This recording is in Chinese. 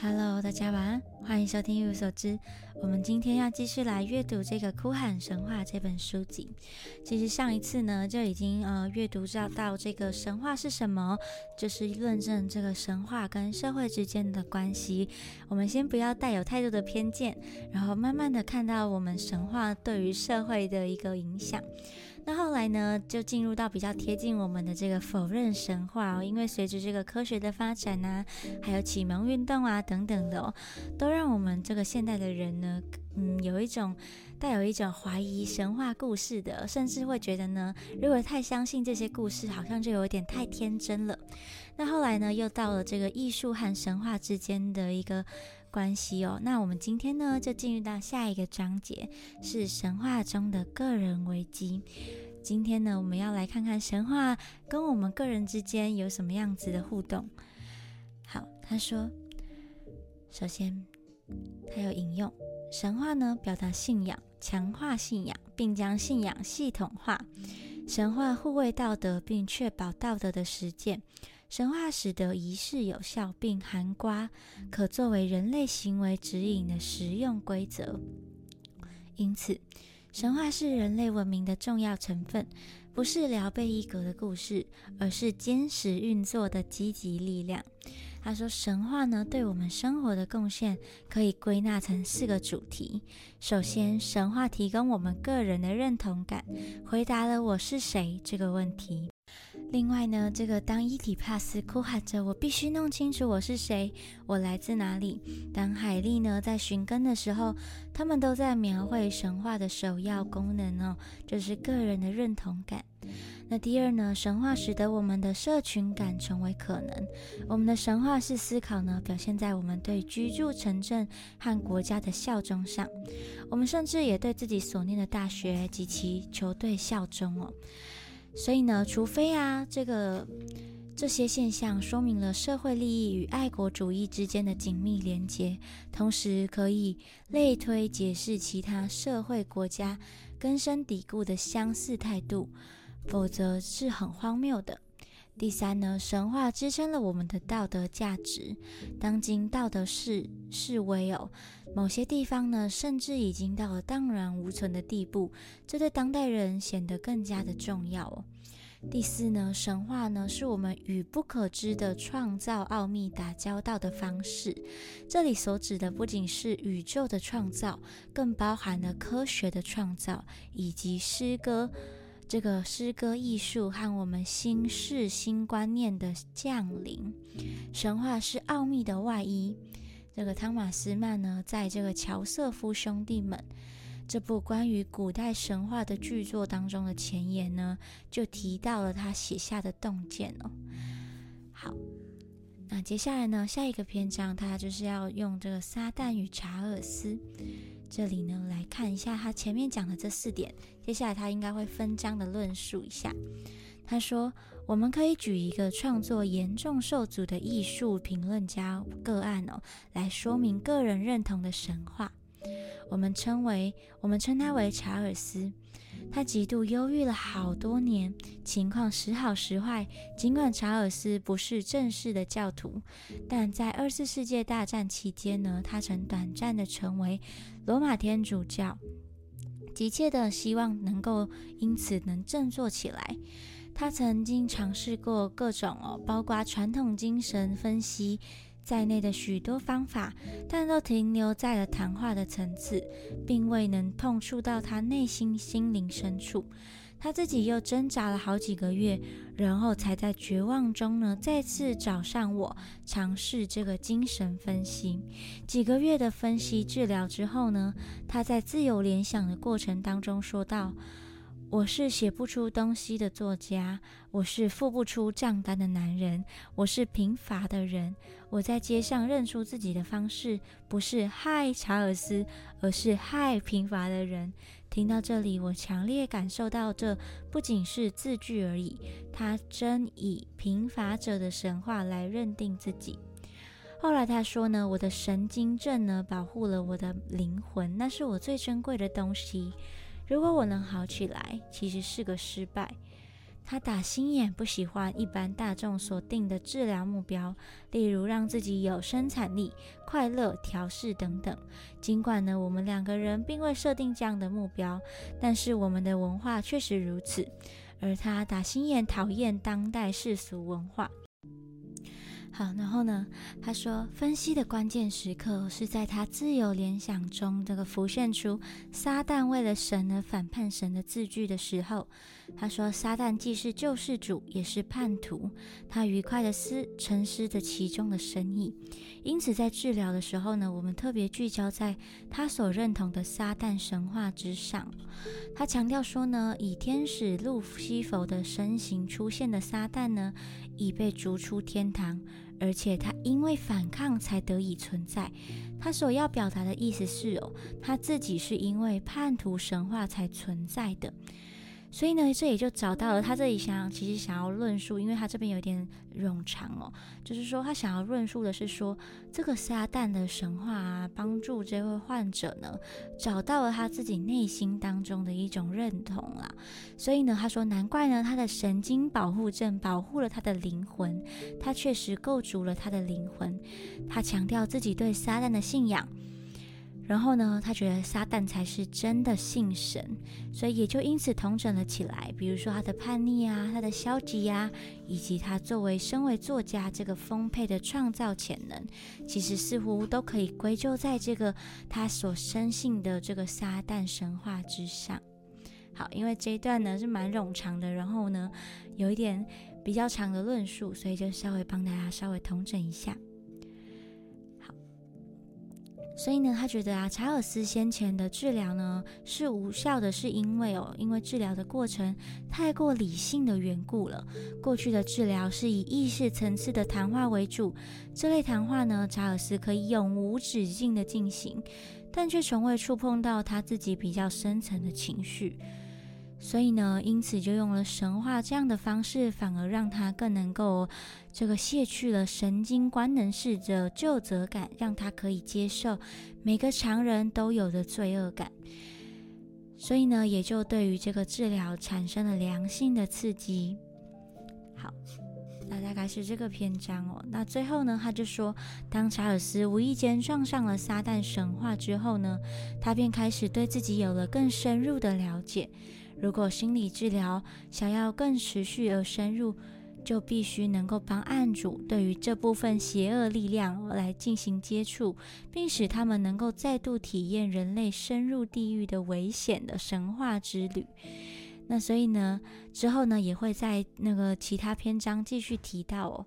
Hello，大家晚安，欢迎收听一无所知。我们今天要继续来阅读这个《哭喊神话》这本书籍。其实上一次呢，就已经呃阅读到到这个神话是什么，就是论证这个神话跟社会之间的关系。我们先不要带有太多的偏见，然后慢慢的看到我们神话对于社会的一个影响。那后来呢，就进入到比较贴近我们的这个否认神话哦，因为随着这个科学的发展呐，还有启蒙运动啊等等的哦，都让我们这个现代的人呢，嗯，有一种带有一种怀疑神话故事的，甚至会觉得呢，如果太相信这些故事，好像就有点太天真了。那后来呢，又到了这个艺术和神话之间的一个。关系哦，那我们今天呢就进入到下一个章节，是神话中的个人危机。今天呢，我们要来看看神话跟我们个人之间有什么样子的互动。好，他说，首先他有引用神话呢，表达信仰，强化信仰，并将信仰系统化。神话护卫道德，并确保道德的实践。神话使得仪式有效，并含瓜可作为人类行为指引的实用规则。因此，神话是人类文明的重要成分，不是聊备一格的故事，而是坚实运作的积极力量。他说，神话呢对我们生活的贡献可以归纳成四个主题。首先，神话提供我们个人的认同感，回答了“我是谁”这个问题。另外呢，这个当伊底帕斯哭喊着“我必须弄清楚我是谁，我来自哪里”，当海莉呢在寻根的时候，他们都在描绘神话的首要功能哦，就是个人的认同感。那第二呢，神话使得我们的社群感成为可能。我们的神话式思考呢，表现在我们对居住城镇和国家的效忠上。我们甚至也对自己所念的大学及其球队效忠哦。所以呢，除非啊，这个这些现象说明了社会利益与爱国主义之间的紧密连结，同时可以类推解释其他社会国家根深蒂固的相似态度，否则是很荒谬的。第三呢，神话支撑了我们的道德价值。当今道德是是威哦，某些地方呢，甚至已经到了荡然无存的地步，这对当代人显得更加的重要哦。第四呢，神话呢，是我们与不可知的创造奥秘打交道的方式。这里所指的不仅是宇宙的创造，更包含了科学的创造以及诗歌。这个诗歌艺术和我们新世新观念的降临，神话是奥秘的外衣。这个汤马斯曼呢，在这个乔瑟夫兄弟们这部关于古代神话的巨作当中的前言呢，就提到了他写下的洞见哦。好，那接下来呢，下一个篇章他就是要用这个撒旦与查尔斯。这里呢，来看一下他前面讲的这四点，接下来他应该会分章的论述一下。他说，我们可以举一个创作严重受阻的艺术评论家个案哦，来说明个人认同的神话。我们称为，我们称他为查尔斯。他极度忧郁了好多年，情况时好时坏。尽管查尔斯不是正式的教徒，但在二次世界大战期间呢，他曾短暂的成为罗马天主教，急切的希望能够因此能振作起来。他曾经尝试过各种哦，包括传统精神分析。在内的许多方法，但都停留在了谈话的层次，并未能碰触到他内心心灵深处。他自己又挣扎了好几个月，然后才在绝望中呢，再次找上我，尝试这个精神分析。几个月的分析治疗之后呢，他在自由联想的过程当中说道。我是写不出东西的作家，我是付不出账单的男人，我是贫乏的人。我在街上认出自己的方式，不是嗨查尔斯，而是嗨贫乏的人。听到这里，我强烈感受到，这不仅是字句而已。他真以贫乏者的神话来认定自己。后来他说呢，我的神经症呢，保护了我的灵魂，那是我最珍贵的东西。如果我能好起来，其实是个失败。他打心眼不喜欢一般大众所定的治疗目标，例如让自己有生产力、快乐、调试等等。尽管呢，我们两个人并未设定这样的目标，但是我们的文化确实如此。而他打心眼讨厌当代世俗文化。好，然后呢？他说，分析的关键时刻是在他自由联想中这个浮现出撒旦为了神而反叛神的字句的时候。他说，撒旦既是救世主，也是叛徒。他愉快的思沉思着其中的深意。因此，在治疗的时候呢，我们特别聚焦在他所认同的撒旦神话之上。他强调说呢，以天使路西弗的身形出现的撒旦呢，已被逐出天堂。而且他因为反抗才得以存在。他所要表达的意思是哦，他自己是因为叛徒神话才存在的。所以呢，这也就找到了他这里想其实想要论述，因为他这边有点冗长哦，就是说他想要论述的是说，这个撒旦的神话啊，帮助这位患者呢找到了他自己内心当中的一种认同啊。所以呢，他说难怪呢，他的神经保护症保护了他的灵魂，他确实构筑了他的灵魂。他强调自己对撒旦的信仰。然后呢，他觉得撒旦才是真的信神，所以也就因此统整了起来。比如说他的叛逆啊，他的消极呀，以及他作为身为作家这个丰沛的创造潜能，其实似乎都可以归咎在这个他所深信的这个撒旦神话之上。好，因为这一段呢是蛮冗长的，然后呢有一点比较长的论述，所以就稍微帮大家稍微统整一下。所以呢，他觉得啊，查尔斯先前的治疗呢是无效的，是因为哦，因为治疗的过程太过理性的缘故了。过去的治疗是以意识层次的谈话为主，这类谈话呢，查尔斯可以永无止境的进行，但却从未触碰到他自己比较深层的情绪。所以呢，因此就用了神话这样的方式，反而让他更能够这个卸去了神经官能式的旧责感，让他可以接受每个常人都有的罪恶感。所以呢，也就对于这个治疗产生了良性的刺激。好，那大概是这个篇章哦。那最后呢，他就说，当查尔斯无意间撞上了撒旦神话之后呢，他便开始对自己有了更深入的了解。如果心理治疗想要更持续而深入，就必须能够帮案主对于这部分邪恶力量来进行接触，并使他们能够再度体验人类深入地狱的危险的神话之旅。那所以呢，之后呢也会在那个其他篇章继续提到哦。